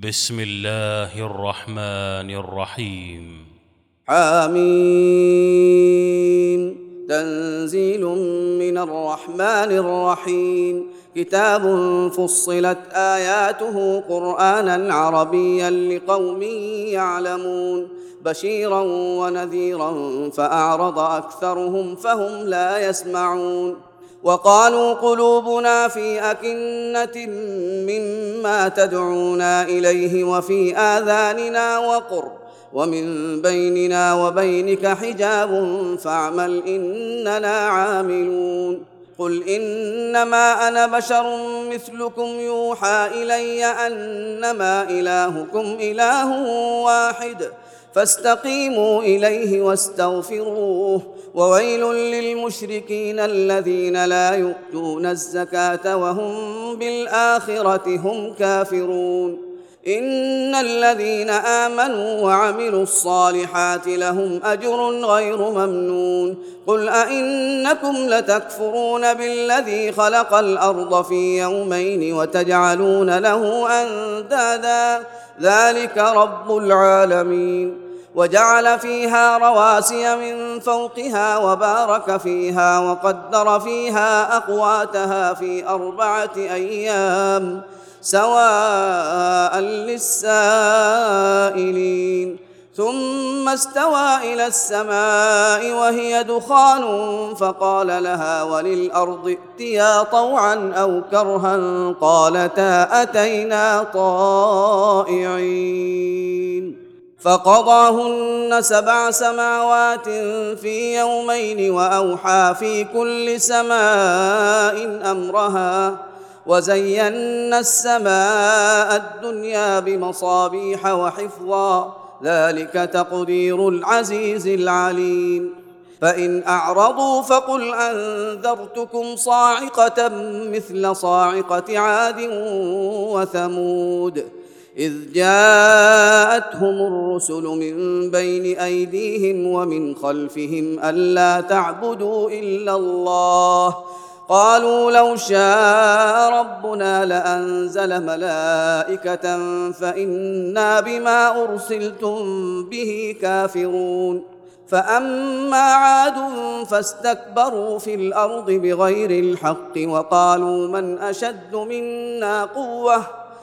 بسم الله الرحمن الرحيم. حميم تنزيل من الرحمن الرحيم. كتاب فصلت آياته قرآنا عربيا لقوم يعلمون. بشيرا ونذيرا فأعرض أكثرهم فهم لا يسمعون. وقالوا قلوبنا في أكنة مما تدعونا إليه وفي آذاننا وقر ومن بيننا وبينك حجاب فاعمل إننا عاملون قل إنما أنا بشر مثلكم يوحى إلي أنما إلهكم إله واحد فاستقيموا إليه واستغفروه وويل للمشركين الذين لا يؤتون الزكاة وهم بالآخرة هم كافرون. إن الذين آمنوا وعملوا الصالحات لهم أجر غير ممنون. قل أئنكم لتكفرون بالذي خلق الأرض في يومين وتجعلون له أندادا. ذلك رب العالمين. وجعل فيها رواسي من فوقها وبارك فيها وقدر فيها أقواتها في أربعة أيام سواء للسائلين. ثم استوى إلى السماء وهي دخان فقال لها وللأرض ائتيا طوعا أو كرها قالتا أتينا طائعين. فقضاهن سبع سماوات في يومين وأوحى في كل سماء أمرها وزينا السماء الدنيا بمصابيح وحفظا ذلك تقدير العزيز العليم. فإن أعرضوا فقل أنذرتكم صاعقة مثل صاعقة عاد وثمود. إذ جاءتهم الرسل من بين أيديهم ومن خلفهم ألا تعبدوا إلا الله. قالوا لو شاء ربنا لأنزل ملائكة فإنا بما أرسلتم به كافرون. فأما عاد فاستكبروا في الأرض بغير الحق وقالوا من أشد منا قوة.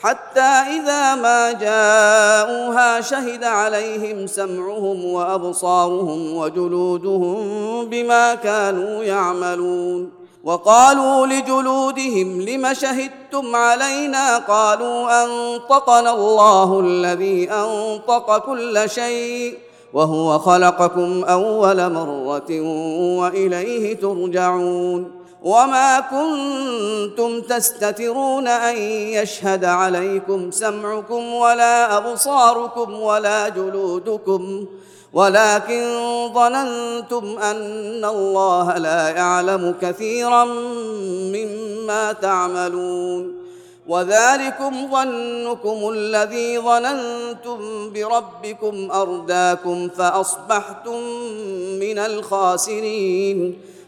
حتى إذا ما جاءوها شهد عليهم سمعهم وأبصارهم وجلودهم بما كانوا يعملون. وقالوا لجلودهم لم شهدتم علينا؟ قالوا أنطقنا الله الذي أنطق كل شيء وهو خلقكم أول مرة وإليه ترجعون. وما كنتم تستترون ان يشهد عليكم سمعكم ولا ابصاركم ولا جلودكم ولكن ظننتم ان الله لا يعلم كثيرا مما تعملون وذلكم ظنكم الذي ظننتم بربكم ارداكم فاصبحتم من الخاسرين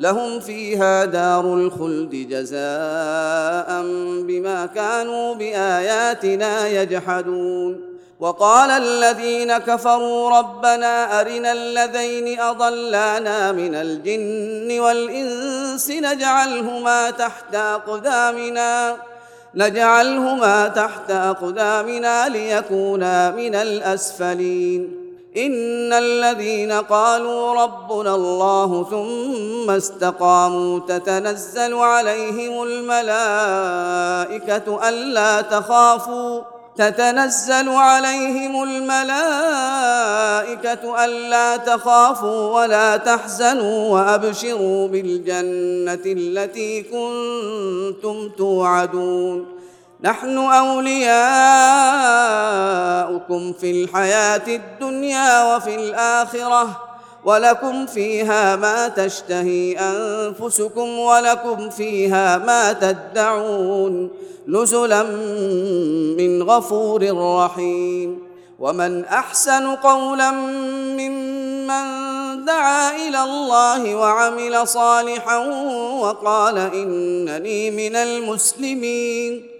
لهم فيها دار الخلد جزاء بما كانوا بآياتنا يجحدون. وقال الذين كفروا ربنا أرنا الذين أضلانا من الجن والإنس نجعلهما تحت أقدامنا نجعلهما تحت أقدامنا ليكونا من الأسفلين. ان الذين قالوا ربنا الله ثم استقاموا تتنزل عليهم الملائكه الا تخافوا تتنزل عليهم الملائكه الا تخافوا ولا تحزنوا وابشروا بالجنه التي كنتم توعدون نحن أولياؤكم في الحياة الدنيا وفي الآخرة ولكم فيها ما تشتهي أنفسكم ولكم فيها ما تدعون. نزلا من غفور رحيم. ومن أحسن قولا ممن دعا إلى الله وعمل صالحا وقال إنني من المسلمين.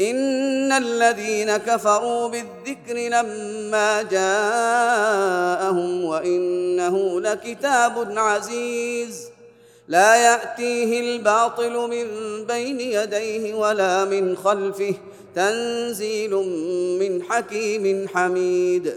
إن الذين كفروا بالذكر لما جاءهم وإنه لكتاب عزيز. لا يأتيه الباطل من بين يديه ولا من خلفه تنزيل من حكيم حميد.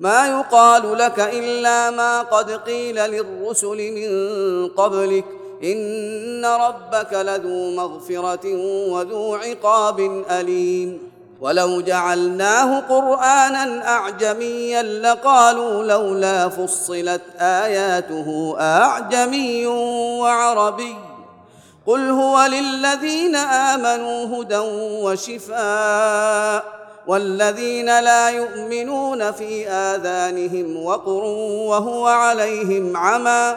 ما يقال لك إلا ما قد قيل للرسل من قبلك إن ربك لذو مغفرة وذو عقاب أليم. ولو جعلناه قرآنا أعجميا لقالوا لولا فصلت آياته أعجمي وعربي. قل هو للذين آمنوا هدى وشفاء والذين لا يؤمنون في آذانهم وقر وهو عليهم عمى.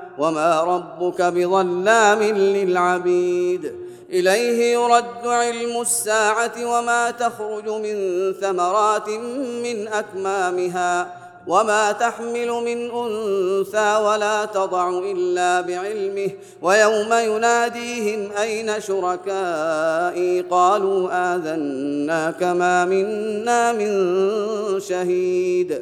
وما ربك بظلام للعبيد اليه يرد علم الساعة وما تخرج من ثمرات من اكمامها وما تحمل من انثى ولا تضع الا بعلمه ويوم يناديهم اين شركائي قالوا اذنا كما منا من شهيد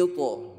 niyo po